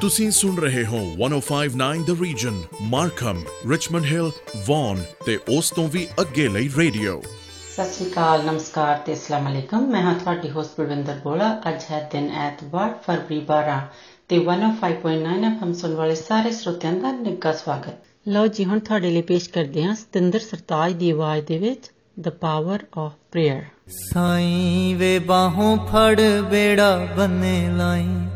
ਤੁਸੀਂ ਸੁਣ ਰਹੇ ਹੋ 1059 the region Markham Richmond Hill Vaughan ਤੇ ਉਸ ਤੋਂ ਵੀ ਅੱਗੇ ਲਈ ਰੇਡੀਓ। ਸਤਿ ਸ਼੍ਰੀ ਅਕਾਲ ਨਮਸਕਾਰ ਤੇ ਅਸਲਾਮ ਅਲੈਕਮ। ਮੈਂ ਹਾਂ ਤੁਹਾਡੀ ਹੋਸਟ ਬਲਵਿੰਦਰ ਬੋਲਾ। ਅੱਜ ਹੈ ਦਿਨ ਐਤਵਾਰ ਫਰਵਰੀ 12 ਤੇ 105.9 ਐਫਐਮ ਸੁਣ ਵਾਲੇ ਸਾਰੇ ਸਰੋਤਿਆਂ ਦਾ ਨਿੱਘਾ ਸਵਾਗਤ। ਲਓ ਜੀ ਹੁਣ ਤੁਹਾਡੇ ਲਈ ਪੇਸ਼ ਕਰਦੇ ਹਾਂ ਸਤਿੰਦਰ ਸਰਤਾਜ ਦੀ ਆਵਾਜ਼ ਦੇ ਵਿੱਚ ਦ ਪਾਵਰ ਆਫ ਪ੍ਰੇਅਰ ਸਾਈਂ ਵੇ ਬਾਹੋਂ ਫੜ ਬੇੜਾ ਬੰਨੇ ਲਾਈ।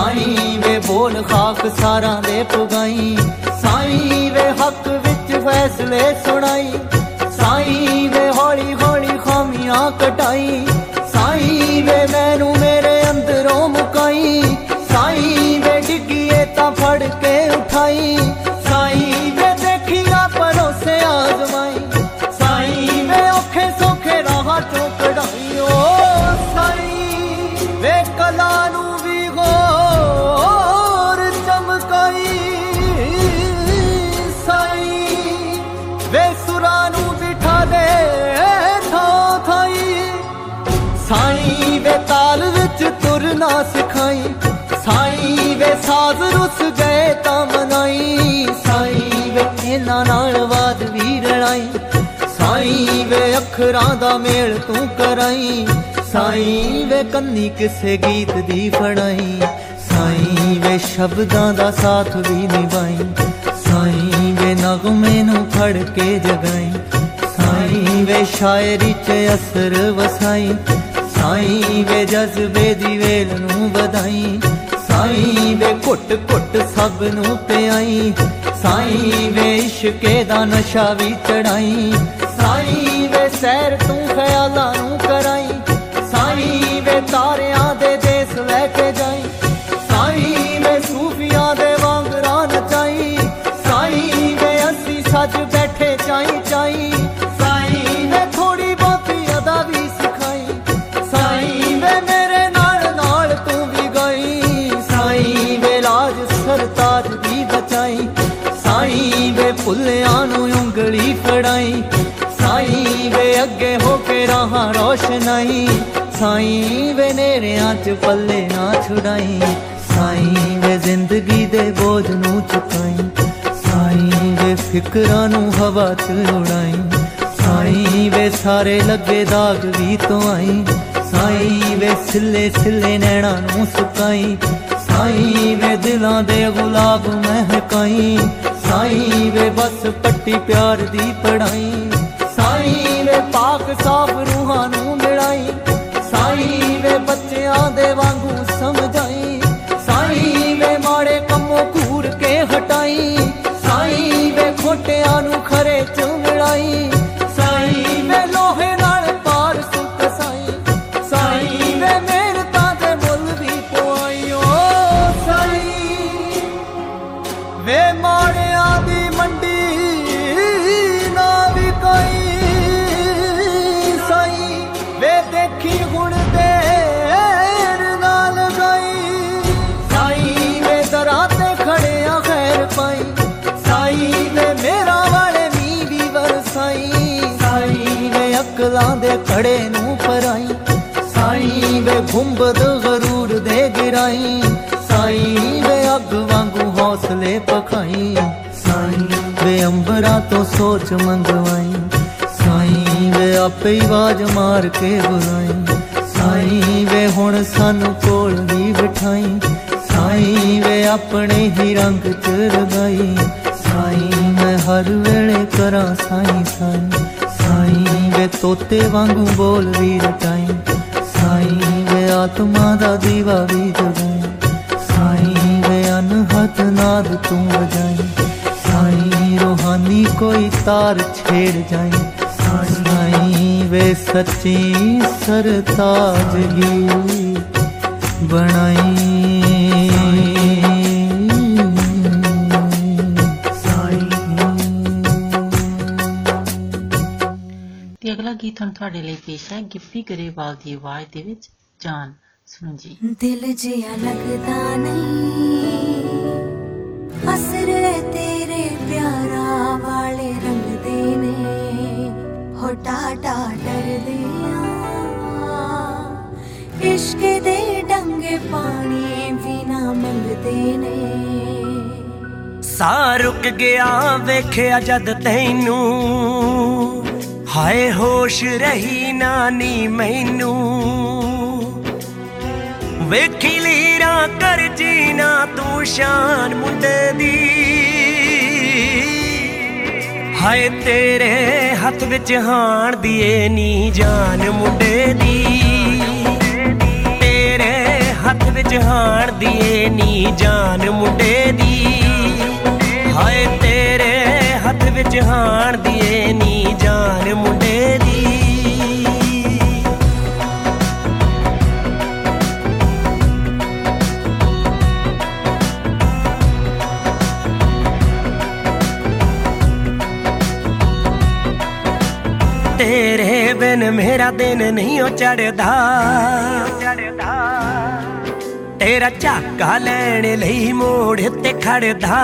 ਸਾਈਂ ਵੇ ਬੋਲ ਖਾਕ ਸਾਰਾਂ ਦੇ ਪੁਗਾਈ। ਸਾਈਂ ਵੇ ਹੱਕ ਵਿੱਚ ਫੈਸਲੇ ਸੁਣਾਈ। ਸਾਈਂ ਵੇ ਹੌਲੀ ਹੌਲੀ ਖਾਮੀਆਂ ਕਟਾਈ। ਵੇ ਇਹਨਾਂ ਨਾਲ ਬਾਦ ਵੀ ਰਣਾਈ ਸਾਈਂ ਵੇ ਅੱਖਰਾਂ ਦਾ ਮੇਲ ਤੂੰ ਕਰਾਈ। ਸਾਈਂ ਵੇ ਕੰਨੀ ਕਿਸੇ ਗੀਤ ਦੀ ਫੜਾਈ। ਸਾਈਂ ਵੇ ਸ਼ਬਦਾਂ ਦਾ ਸਾਥ ਵੀ ਨਿਭਾਈ। ਸਾਈਂ ਵੇ ਨਗਮੇ ਨੂੰ ਫੜ ਕੇ ਜਗਾਈ। ਸਾਈਂ ਵੇ ਸ਼ਾਇਰੀ 'ਚ ਅਸਰ ਵਸਾਈ। ਸਾਈਂ ਵੇ ਜਜ਼ਬੇ ਦੀ ਵੇਲ ਨੂੰ ਵਧਾਈ। ਸਾਈਂ ਵੇ ਘੁੱਟ ਘੁੱਟ ਸਭ ਨੂੰ ਪਿਆਈ। ਸਾਈਂ ਵੇ ਇਸ਼ਕੇ ਦਾ ਨਸ਼ਾ ਵੀ ਚੜਾਈ। ਸਾਈਂ ਵੇ ਸੈਰ ਤੂੰ ਖਿਆਲਾਂ ਨੂੰ ਕਰਾਈ। ਸਾਈਂ ਵੇ ਤਾਰਿਆਂ ਦੇ ਦੇਸ ਲੈ ਕੇ ਰੋਸ਼ਨਾਈ ਸਾਈਂ ਵੇ ਨੇਰਿਆਂ ਚ ਪੱਲੇ ਨਾ ਛੁਡਾਈ, ਸਾਈਂ ਵੇ ਜ਼ਿੰਦਗੀ ਦੇ ਬੋਝ ਨੂੰ ਚੁਕਾਈ, ਸਾਈਂ ਵੇ ਫਿਕਰਾਂ ਨੂੰ ਹਵਾ ਚ ਉਡਾਈ, ਸਾਈਂ ਵੇ ਸਾਰੇ ਲੱਗੇ ਦਾਗ ਵੀ ਤੋਂ ਆਈ, ਸਾਈਂ ਵੇ ਸਿੱਲੇ ਸਿੱਲੇ ਨੈਣਾ ਨੂੰ ਸੁਕਾਈ, ਸਾਈਂ ਵੇ ਦਿਲਾਂ ਦੇ ਗੁਲਾਬ ਮਹਿਕਾਈ ਸਾਈਂ ਵੇ ਬਸ ਪੱਟੀ ਪਿਆਰ ਦੀ ਪੜਾਈ, ਸਾਈਂ ਵੇ ਪਾਕ ਸਾਫ਼ ਵੇ ਮਾੜਿਆਂ ਦੀ ਮੰਡੀ ਨਾ ਵੀ ਕੋਈ ਸਾਈਂ। ਵੇ ਦੇਖੀ ਹੁਣ ਦੇਰ ਨਾ ਲਗਾਈ ਸਾਈਂ ਵੇ ਦਰਾਂ ਤੇ ਖੜਿਆ ਖੈਰ ਪਾਈ। ਸਾਈਂ ਵੇ ਮੇਰਾ ਵਾਲੇ ਮੀ ਵੀ ਵਰਸਾਈ। ਸਾਈਂ ਵੇ ਅਕਲਾਂ ਦੇ ਖੜੇ ਨੂੰ ਪਰਾਈ ਸਾਈਂ ਵੇ ਗੁੰਬਦ ਗਰੂਰ ਦੇ ਗਿਰਾਈ। ਸਾਈਂ ਵੇ ਅੱਗ ਵਾਂਗੂ ਹੌਸਲੇ ਪਖਾਈ ਸਾਈਂ ਵੇ ਅੰਬਰਾਂ ਤੋਂ ਸੋਚ ਮੰਗਵਾਈ। ਸਾਈਂ ਵੇ ਆਪੇ ਹੀ ਆਵਾਜ਼ ਮਾਰ ਕੇ ਬੁਲਾਈ। ਸਾਈਂ ਵੇ ਹੁਣ ਸਾਨੂੰ ਕੋਲ ਵੀ ਬਿਠਾਈ। ਸਾਈਂ ਵੇ ਆਪਣੇ ਹੀ ਰੰਗ ਚ ਰਗਾਈ। ਸਾਈਂ ਮੈਂ ਹਰ ਵੇਲੇ ਕਰਾਂ ਸਾਈਂ ਸਾਈਂ। ਸਾਈਂ ਵੇ ਤੋਤੇ ਵਾਂਗੂ ਬੋਲ ਵੀ ਰਟਾਈ। ਸਾਈਂ ਵੇ ਆਤਮਾ ਦਾ ਦੀਵਾ ਵੀ ਜਗਾਈ। ਸਾਈਂ ਵੇ ਰਹਿਮਤ ਨਾਦ ਤੂੰ ਵਜਾਈ ਸਾਈਂ ਰੋਹਾਨੀ ਕੋਈ ਤਾਰ ਛੇੜ ਜਾਈ। ਸਾਈਂ ਵੇ ਸੱਚੀ ਸਰਤਾਜਗੀ ਬਣਾਈ। ਤੇ ਅਗਲਾ ਗੀਤ ਹੁਣ ਤੁਹਾਡੇ ਲਈ ਪੇਸ਼ ਹੈ ਗਿੱਪੀ ਗਰੇਵਾਲ ਦੀ ਆਵਾਜ਼ ਦੇ ਵਿੱਚ ਜਾਨ ਸੁਣੋ ਜੀ। ਦਿਲ ਜਿਆ ਲੱਗਦਾ ਨਹੀਂ। ਪਿਆਰਾ ਵਾਲੇ ਰੰਗ ਦੇ ਨੇ, ਹੋ ਟਾਟਾ ਡਰਦੇ ਆ। ਇਸ਼ਕ ਦੇ ਡੰਗੇ ਪਾਣੀ ਵੀ ਨਾ ਮੰਗਦੇ ਨੇ। ਸਾਹ ਰੁਕ ਗਿਆ, ਵੇਖਿਆ ਜਦ ਤੈਨੂੰ। ਹਾਏ ਹੋਸ਼ ਰਹੀ ਨਾ ਨੀ ਮੈਨੂੰ। ਵੇਖੀ ਲੀਰਾਂ ਕਰ ਜੀਨਾ ਤੂੰ ਸ਼ਾਨ ਮੁੰਡੇ ਦੀ ਹਾਏ ਤੇਰੇ ਹੱਥ ਵਿੱਚ ਹਾਣ ਦੀਏ ਨੀ ਜਾਨ ਮੁੰਡੇ ਦੀ। ਤੇਰੇ ਹੱਥ ਵਿੱਚ ਹਾਣ ਦੀਏ ਨੀ ਜਾਨ ਮੁੰਡੇ ਦੀ। ਹਾਏ ਤੇਰੇ ਹੱਥ ਵਿੱਚ ਹਾਣ ਤੇਰੇ ਬਿਨ ਮੇਰਾ ਦਿਨ ਨਹੀਂ ਉਹ ਚੜਦਾ ਤੇਰਾ ਝਾਕਾ ਲੈਣ ਲਈ ਮੋੜ ਤੇ ਖੜਦਾ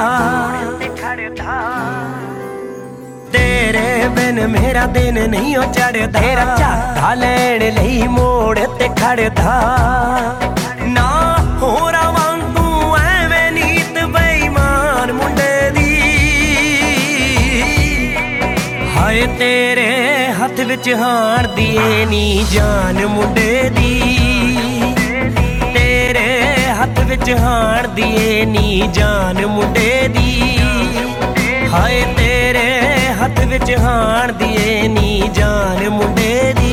ਤੇਰੇ ਬਿਨ ਮੇਰਾ ਦਿਨ ਨਹੀਂ ਉਹ ਚੜਦਾ ਤੇਰਾ ਝਾਕਾ ਲੈਣ ਲਈ ਮੋੜ ਤੇ ਖੜਦਾ ਹੱਥ ਵਿੱਚ ਹਾਣ ਦੀਏ ਨੀ ਜਾਨ ਮੁੰਡੇ ਦੀ। ਤੇਰੇ ਹੱਥ ਵਿੱਚ ਹਾਣ ਦੀਏ ਨੀ ਜਾਨ ਮੁੰਡੇ ਦੀ। ਹਾਏ ਤੇਰੇ ਹੱਥ ਵਿੱਚ ਹਾਣ ਦੀਏ ਨੀ ਜਾਨ ਮੁੰਡੇ ਦੀ।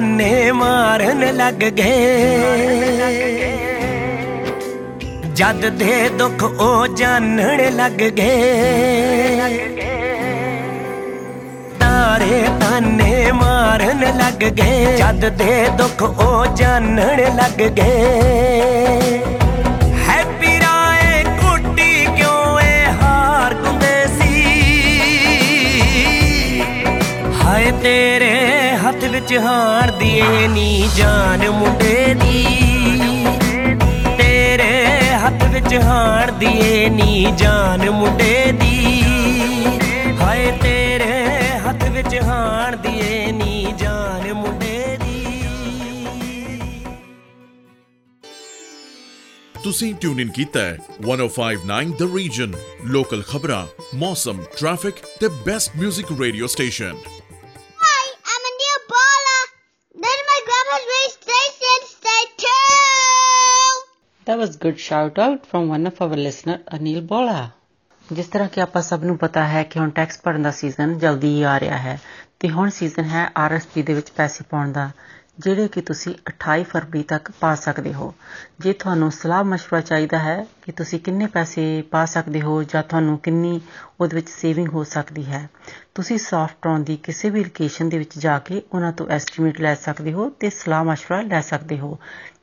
ਤਾਰੇ ਤਾਨੇ ਮਾਰਨ ਲੱਗ ਗਏ। ਜਦ ਦੇ ਦੁੱਖ ਉਹ ਜਾਣਨ ਲੱਗ ਗਏ। ਤਾਰੇ ਤਾਨੇ ਮਾਰਨ ਲੱਗ ਗਏ। ਜਦ ਦੇ ਦੁੱਖ ਉਹ ਜਾਣਨ ਲੱਗ ਗਏ। ਹੈਪੀ ਰਾਏ ਕੁੱਟੀ ਕਿਉਂ ਏ ਹਾਰ ਗੁੰਦੇ ਸੀ? ਹਾਏ ਤੇਰੇ ਹੱਥ ਵਿੱਚ ਹਾਰ ਦੀਏ ਨੀ ਜਾਨ ਮੁੰਡੇ ਦੀ ਤੇਰੇ ਹੱਥ ਵਿੱਚ ਹਾਰ ਦੀਏ ਨੀ ਜਾਨ ਮੁੰਡੇ ਦੀ ਹਾਏ ਤੇਰੇ ਹੱਥ ਵਿੱਚ ਹਾਰ ਦੀਏ ਨੀ ਜਾਨ ਮੁੰਡੇ ਦੀ ਤੁਸੀਂ ਟਿਊਨ ਇਨ ਕੀਤਾ ਹੈ 1059 ਦ ਰੀਜਨ ਲੋਕਲ ਖਬਰਾਂ ਮੌਸਮ ਟ੍ਰੈਫਿਕ ਤੇ best 뮤직 radio station That was good shout out from one of our listener Anil ਬੋਲਾ ਜਿਸ ਤਰ੍ਹਾਂ ਕਿ ਆਪਾਂ ਸਭ ਨੂੰ ਪਤਾ ਹੈ ਕਿ ਹੁਣ ਟੈਕਸ ਭਰਨ ਦਾ ਸੀਜ਼ਨ ਜਲਦੀ ਹੀ ਆ ਰਿਹਾ ਹੈ ਤੇ ਹੁਣ ਸੀਜ਼ਨ ਹੈ ਆਰਐਸਪੀ ਦੇ ਵਿੱਚ ਪੈਸੇ ਪਾਉਣ ਦਾ ਜਿਹੜੇ ਕਿ ਤੁਸੀਂ 28 ਫਰਵਰੀ ਤੱਕ ਪਾ ਸਕਦੇ ਹੋ ਜੇ ਤੁਹਾਨੂੰ ਸਲਾਹ مشورہ ਚਾਹੀਦਾ ਹੈ ਕਿ ਤੁਸੀਂ ਕਿੰਨੇ ਪੈਸੇ ਪਾ ਸਕਦੇ ਹੋ ਜਾਂ ਤੁਹਾਨੂੰ ਕਿੰਨੀ ਉਹਦੇ ਵਿੱਚ ਸੇਵਿੰਗ ਹੋ ਸਕਦੀ ਹੈ ਤੁਸੀਂ ਸੌਫਟਰੌਨ ਦੀ ਕਿਸੇ ਵੀ ਲੋਕੇਸ਼ਨ ਦੇ ਵਿੱਚ ਜਾ ਕੇ ਉਹਨਾਂ ਤੋਂ ਐਸਟੀਮੇਟ ਲੈ ਸਕਦੇ ਹੋ ਤੇ ਸਲਾਹ مشورہ ਲੈ ਸਕਦੇ ਹੋ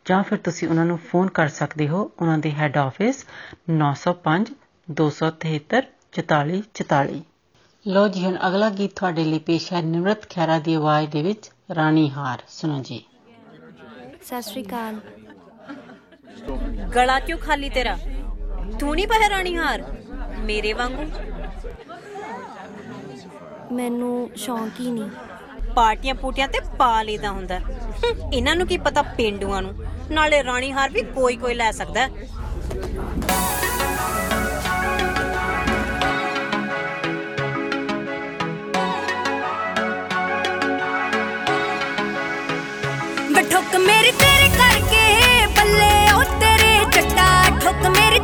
ਜਾਂ ਫਿਰ ਤੁਸੀਂ ਉਹਨਾਂ ਨੂੰ ਫੋਨ ਕਰ ਸਕਦੇ ਹੋ ਉਹਨਾਂ ਦੇ ਹੈੱਡ ਆਫਿਸ 905 273 44 44 ਲੋ ਜੀ ਹੁਣ ਅਗਲਾ ਗੀਤ ਤੁਹਾਡੇ ਲਈ ਪੇਸ਼ ਹੈ ਨਿਮਰਤ ਖੈਰਾ ਦੀ ਆਵਾਜ਼ ਦੇ ਵਿੱਚ ਰਾਣੀ ਹਾਰ। ਸੁਣੋ ਜੀ। ਸਤਿ ਸ਼੍ਰੀ ਅਕਾਲ। ਗਲਾ ਕਿਉਂ ਖਾਲੀ ਤੇਰਾ? ਤੂੰ ਨਹੀਂ ਪਹਿ ਰਾਣੀ ਹਾਰ? ਮੇਰੇ ਵਾਂਗੂ? ਮੈਨੂੰ ਸ਼ੌਂਕ ਹੀ ਨਹੀਂ। ਪਾਰਟੀਆਂ ਪੂਟੀਆਂ ਤੇ ਪਾ ਲਈਦਾ ਹੁੰਦਾ। ਇਹਨਾਂ ਨੂੰ ਕੀ ਪਤਾ ਪੇਂਡੂਆਂ ਨੂੰ? ਨਾਲੇ ਰਾਣੀ ਹਾਰ ਵੀ ਕੋਈ ਕੋਈ ਲੈ ਸਕਦਾ ਹੈ। ਠੁੱਕ ਮੇਰੀ ਤੇਰੇ ਕਰਕੇ ਬੱਲੇ ਉਹ ਤੇਰੇ ਜੱਟਾ, ਠੁੱਕ ਮੇਰੀ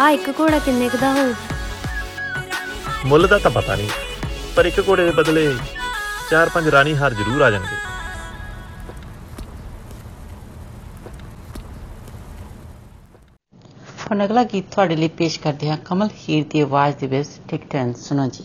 ਆ ਇੱਕ ਘੋੜਾ ਕਿੰਨੇ ਕੁ ਦਾ ਹੋਊ? ਮੁੱਲ ਦਾ ਤਾਂ ਪਤਾ ਨਹੀਂ ਪਰ ਇੱਕ ਘੋੜੇ ਦੇ ਬਦਲੇ ਚਾਰ ਪੰਜ ਰਾਣੀ ਹਾਰ ਜ਼ਰੂਰ ਆ ਜਾਣਗੇ। ਹੁਣ ਅਗਲਾ ਗੀਤ ਤੁਹਾਡੇ ਲਈ ਪੇਸ਼ ਕਰਦੇ ਹਾਂ। ਕਮਲ ਹੀਰ ਦੀ ਆਵਾਜ਼ ਦੇ ਵਿੱਚ ਟਿਕ ਟੈਨ ਸੁਣੋ ਜੀ।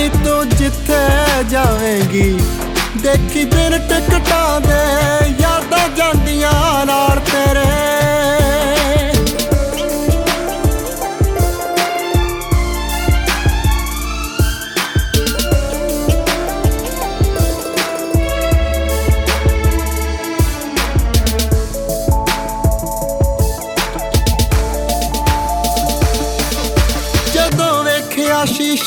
ਨੀ ਤੂੰ ਜਿੱਥੇ ਜਾਵੇਂਗੀ। ਦੇਖੀ ਬਿਨ ਟਿਕਟਾਂ ਦੇ ਯਾਦਾਂ ਜਾਂਦੀਆਂ ਨਾਲ ਤੇਰੇ।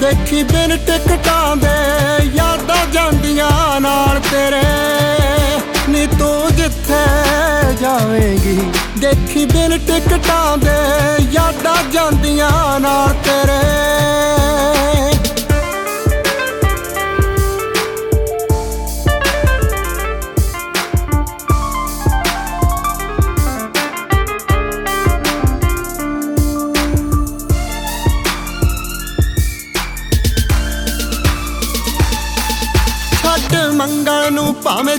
ਦੇਖੀ ਬਿਨ ਟਿਕਟਾਂ ਦੇ ਯਾਦਾਂ ਜਾਂਦੀਆਂ ਨਾਲ ਤੇਰੇ। ਨੀ ਤੂੰ ਜਿੱਥੇ ਜਾਵੇਂਗੀ, ਦੇਖੀ ਬਿਨ ਟਿਕਟਾਂ ਦੇ ਯਾਦਾਂ ਜਾਂਦੀਆਂ ਨਾਲ ਤੇਰੇ।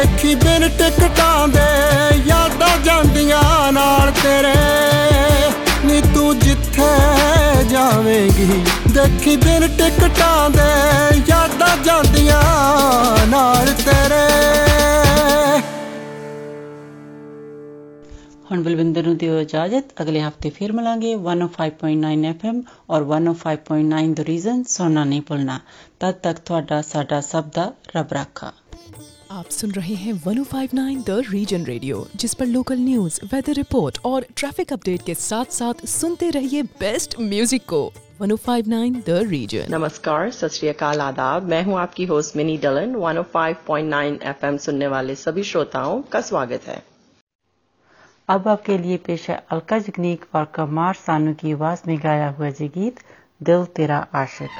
ਦੇਖੀ ਬਿਨ ਟਿਕਟਾਂ ਦੇ, ਯਾਦਾਂ ਜਾਂਦੀਆਂ ਨਾਲ ਤੇਰੇ। ਨੀ ਤੂੰ ਜਿੱਥੇ ਜਾਵੇਂਗੀ, ਦੇਖੀ ਬਿਨ ਟਿਕਟਾਂ ਦੇ, ਯਾਦਾਂ ਜਾਂਦੀਆਂ ਨਾਲ ਤੇਰੇ। ਹੁਣ ਬਲਵਿੰਦਰ ਨੂੰ ਦਿਓ ਇਜਾਜ਼ਤ, ਅਗਲੇ ਹਫ਼ਤੇ ਫਿਰ ਮਿਲਾਂਗੇ 105.9 FM ਔਰ 105.9 ਦ ਰੀਜ਼ਨ ਸੁਣਨਾ ਨਹੀਂ ਭੁੱਲਣਾ। ਤਦ ਤੱਕ ਤੁਹਾਡਾ, ਸਾਡਾ ਸਭ ਦਾ ਰੱਬ ਰਾਖਾ। आप सुन रहे हैं 1059 द रीजन रेडियो जिस पर लोकल न्यूज़ वेदर रिपोर्ट और ट्रैफ़िक अपडेट के साथ साथ सुनते रहिए बेस्ट म्यूज़िक को। 1059 द रीजन नमस्कार सत आदाब। मैं हूँ आपकी होस्ट मिनी डलन। 105.9 एफएम सुनने वाले सभी श्रोताओं का स्वागत है। अब आपके लिए पेश है अलका जगनीक और कमार सानू की आवाज़ में गाया हुआ जी गीत दिल तेरा आशिक।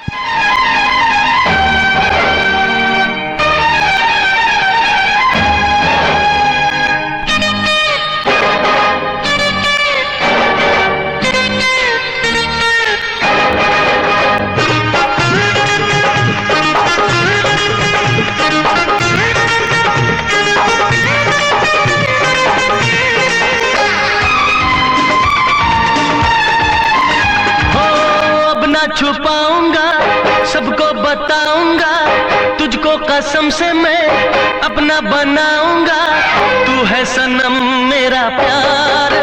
कसम से मैं अपना बनाऊंगा तू है सनम मेरा प्यार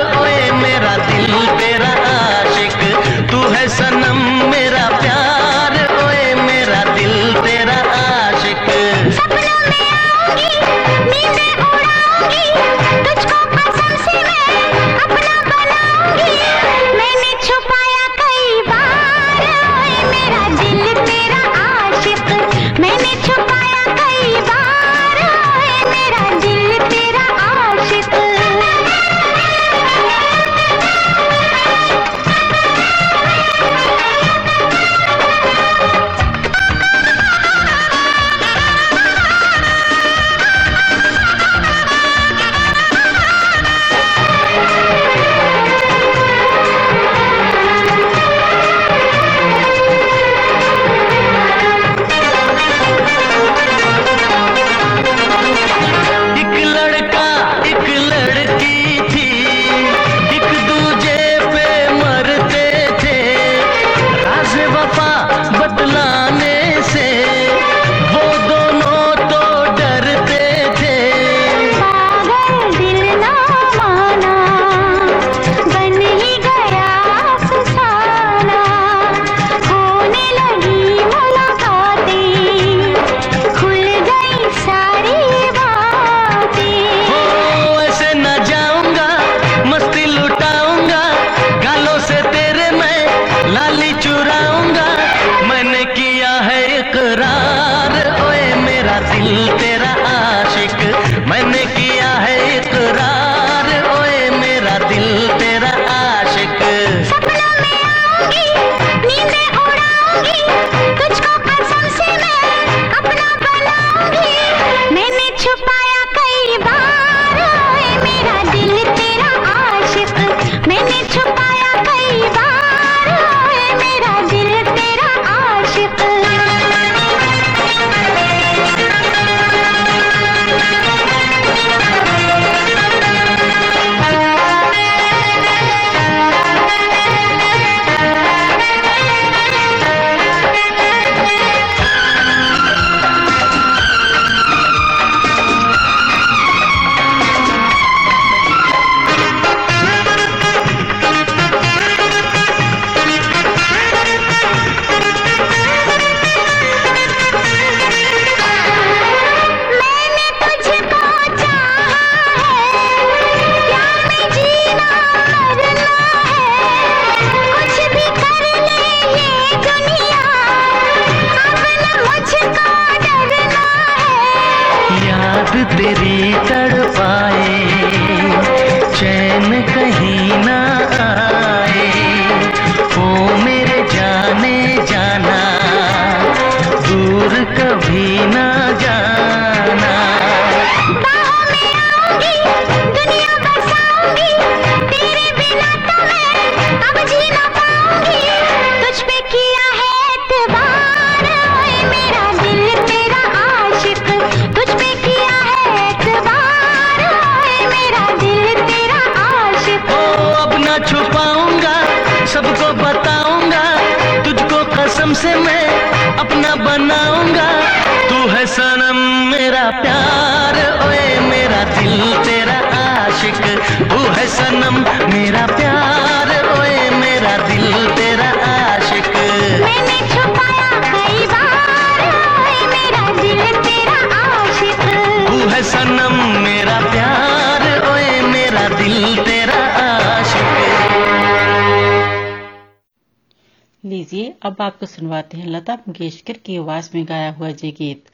सुनवाते हैं लता मंगेशकर की आवाज में गाया हुआ ये गीत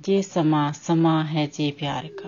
जे समा समा है जे प्यार का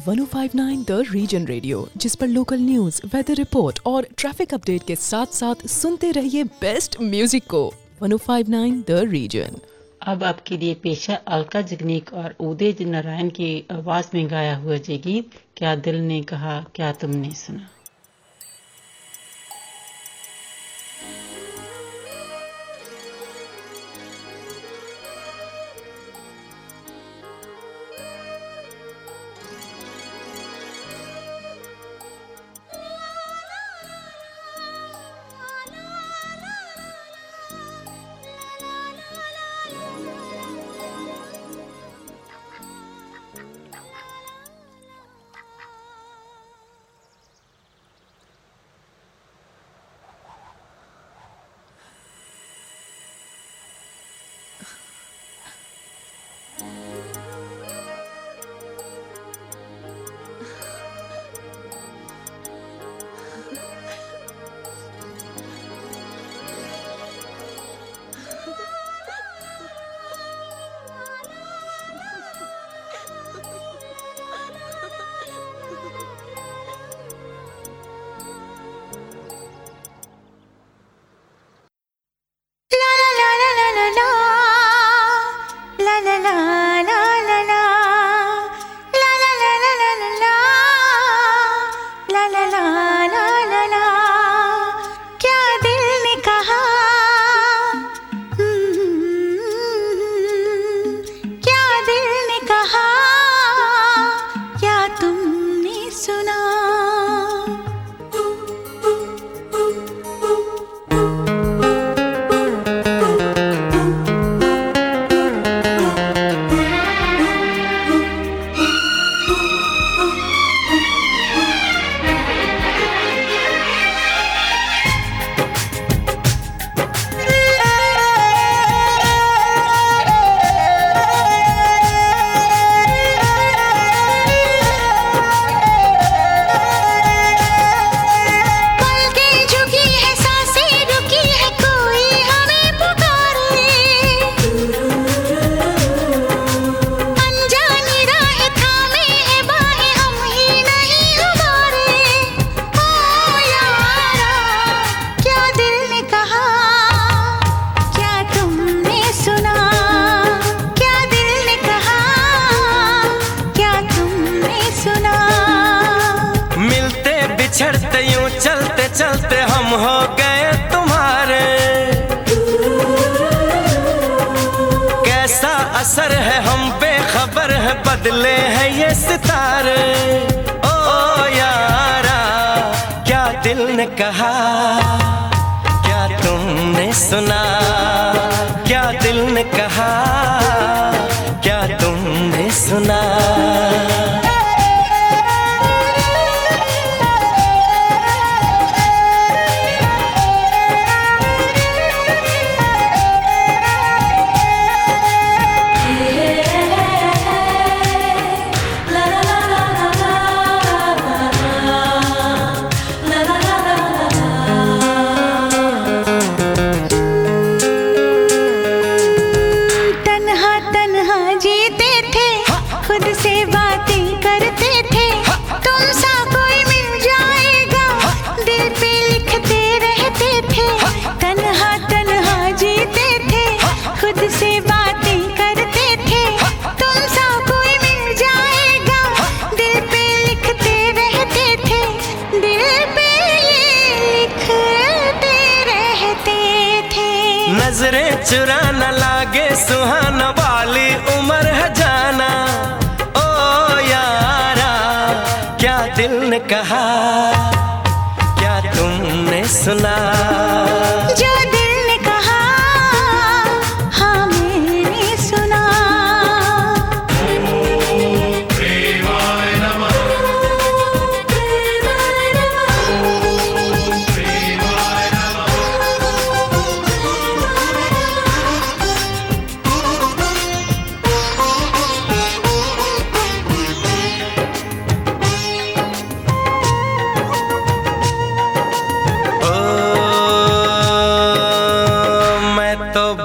1059 द रीजन रेडियो जिस पर लोकल न्यूज़ वेदर रिपोर्ट और ट्रैफ़िक अपडेट के साथ साथ सुनते रहिए बेस्ट म्यूज़िक को। 1059 द रीजन अब आपके लिए पेशा अलका जगनीक और उदय नारायण की आवाज़ में गाया हुआ जय गीत क्या दिल ने कहा, क्या तुमने सुना? ने कहा क्या तुमने सुना कहा क्या तुमने सुना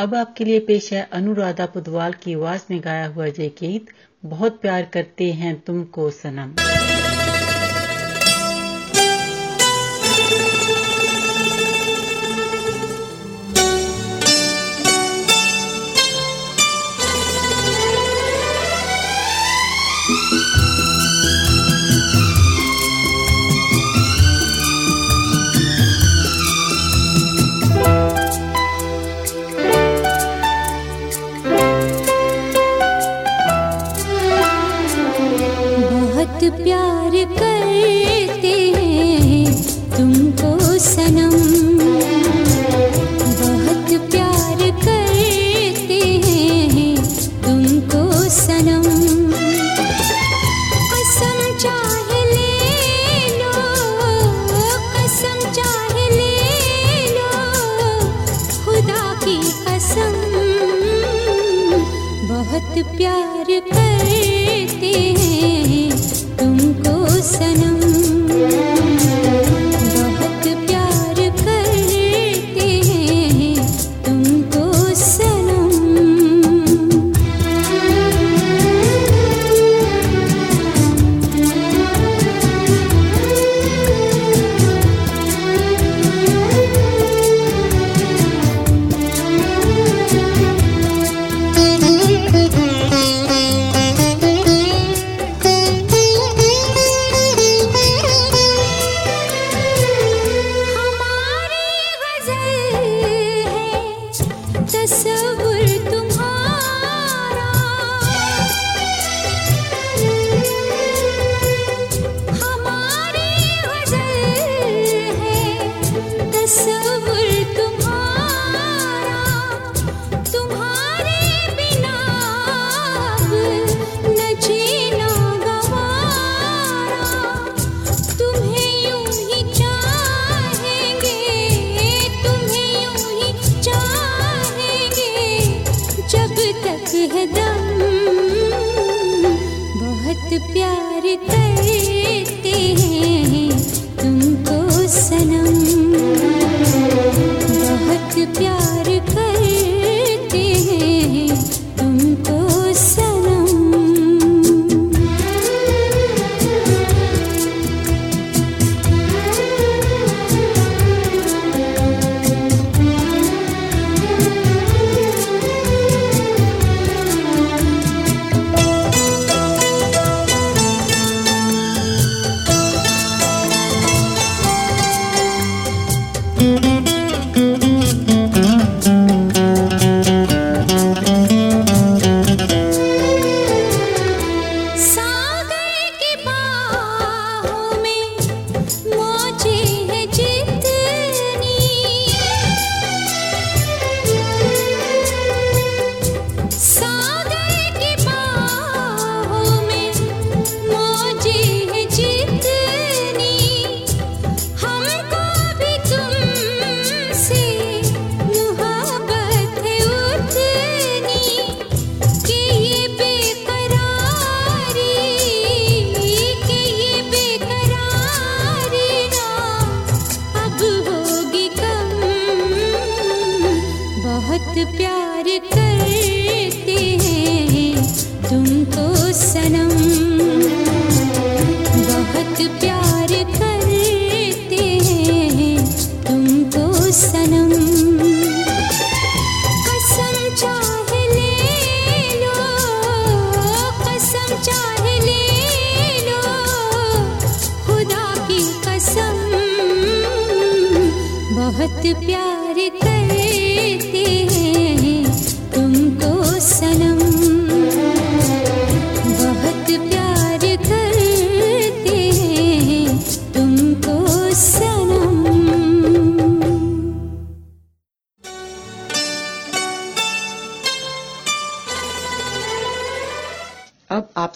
अब आपके लिए पेश है अनुराधा पुदवाल की आवाज़ में गाया हुआ ये गीत, बहुत प्यार करते हैं तुमको सनम। invité. बहुत प्यार करते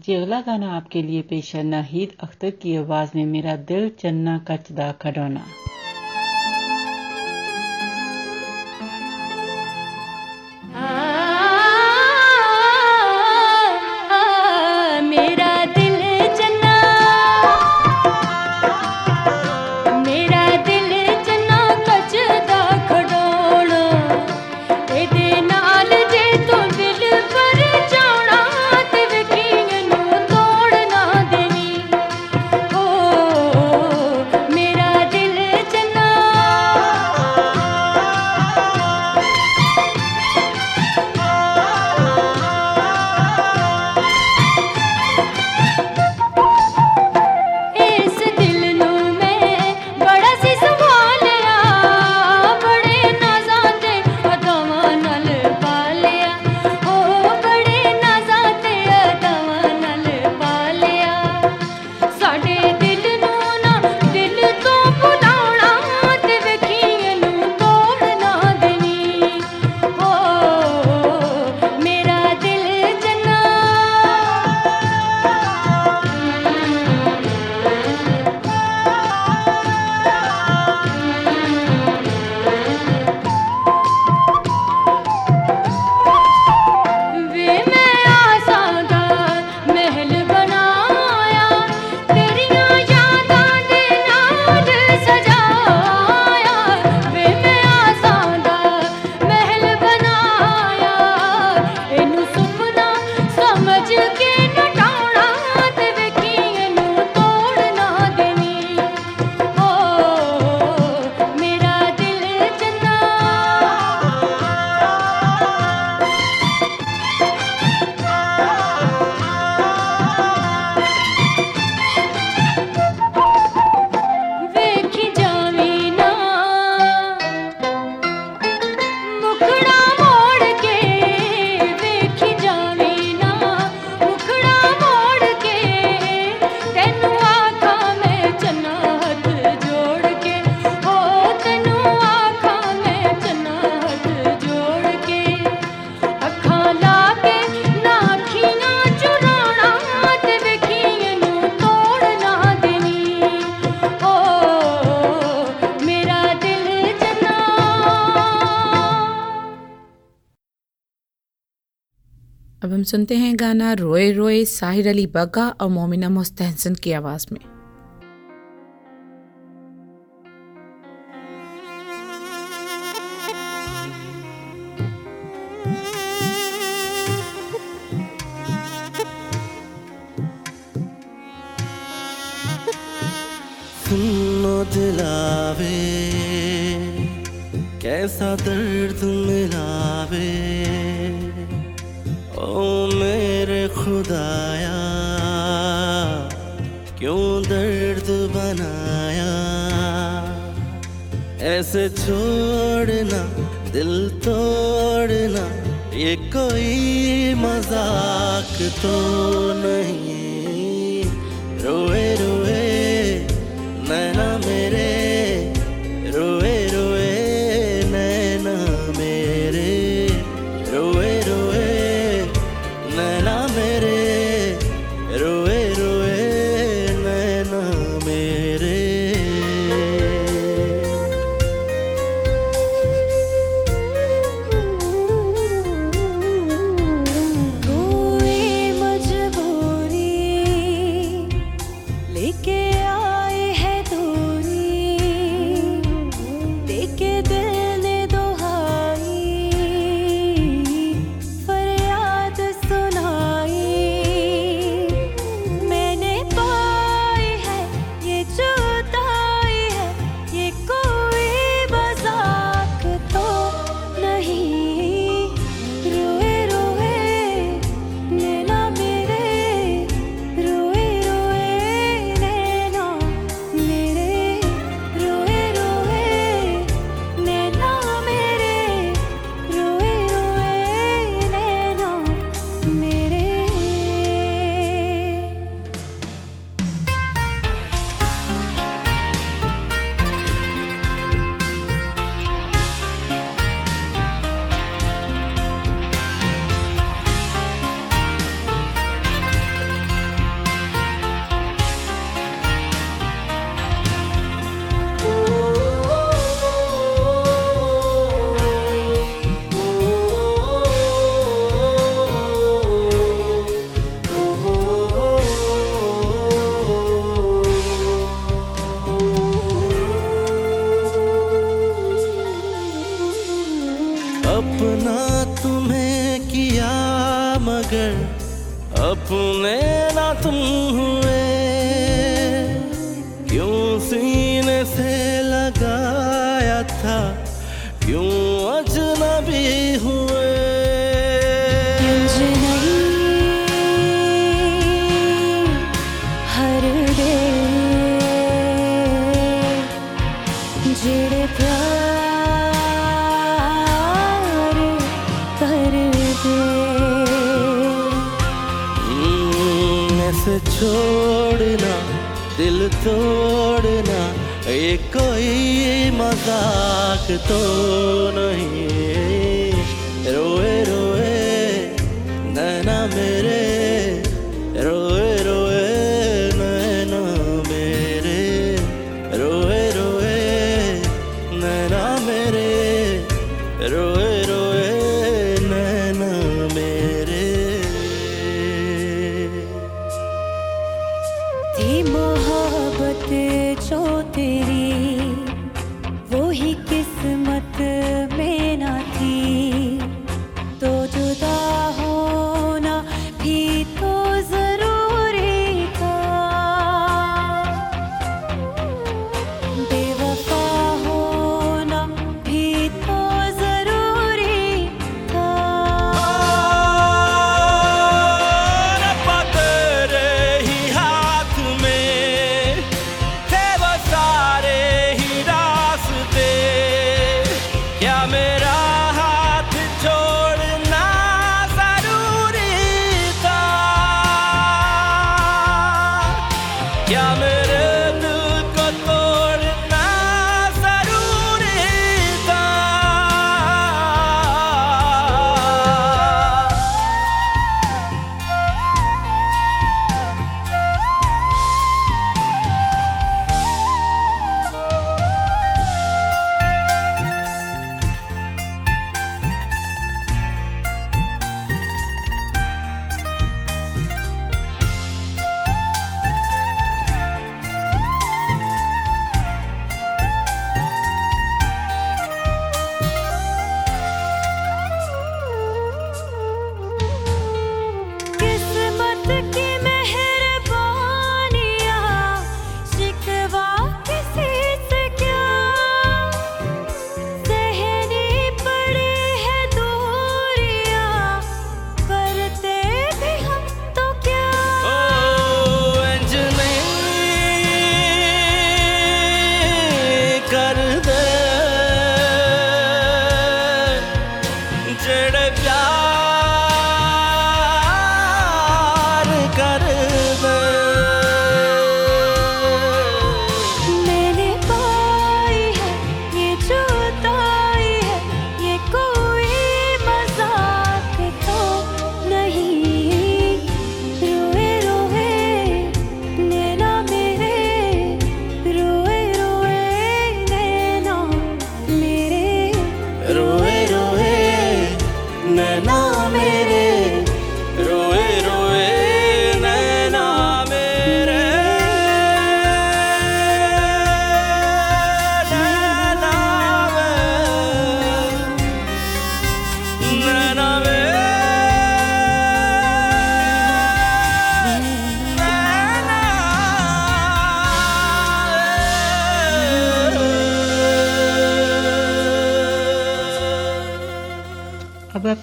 जी अगला गाना आपके लिए पेश है नाहिद अख्तर की आवाज में मेरा दिल चन्ना कचदा खडौना सुनते हैं गाना रोए रोए साहिर अली बग्गा और मोमिना मुस्तहसन की आवाज़ में। दिलावे, कैसा दर्द मिलावे। ऐसे छोड़ना दिल तोड़ना ये कोई मजाक तो नहीं रोए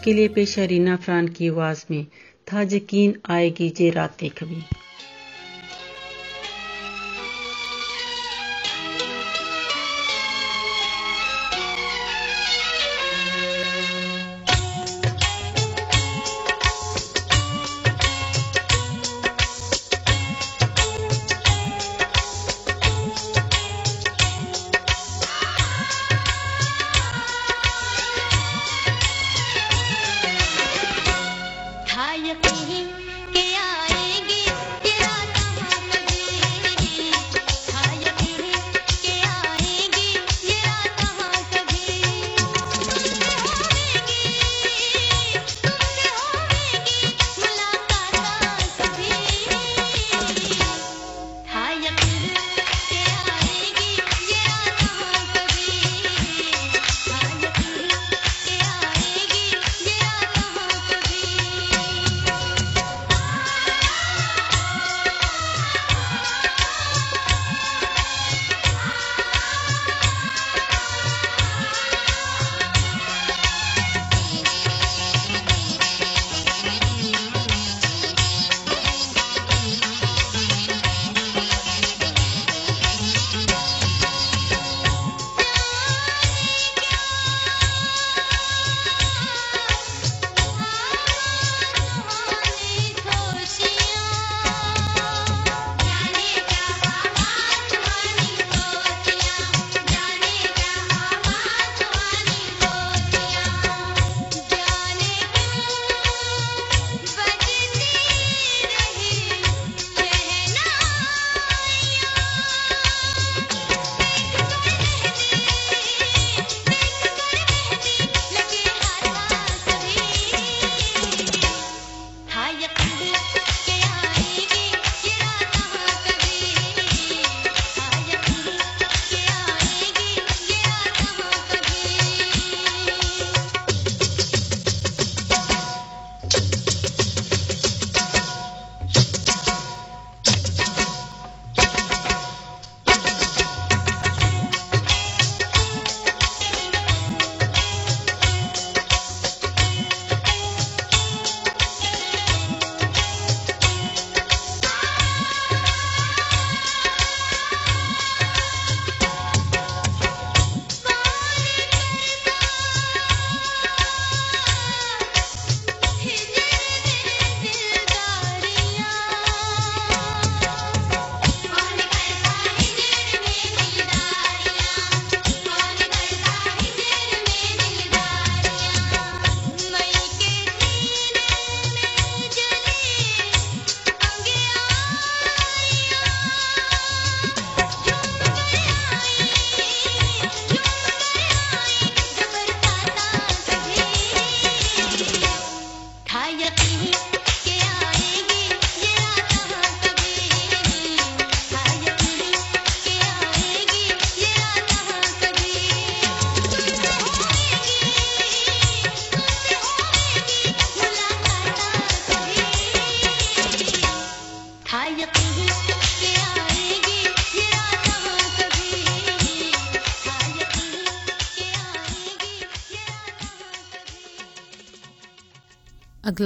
के लिए पेश है रीना फ्रान की आवाज में था यकीन आएगी जे रात कभी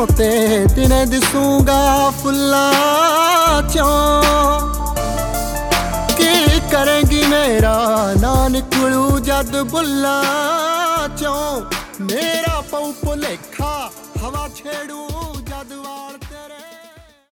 ਤਾਰਿਆਂ ਚੋਂ ਤੇ ਦਿਨੇ ਦਿਸੂਗਾ ਫੁੱਲਾਂ ਚੋਂ। ਕੀ ਕਰੇਗੀ ਮੇਰਾ ਨਾ ਨਿਕਲੂ ਜਦ ਬੁੱਲਾਂ ਚੋਂ। ਮੇਰਾ ਪਉ ਭੁਲੇਖਾ ਹਵਾ ਛੇੜੂ ਜਦ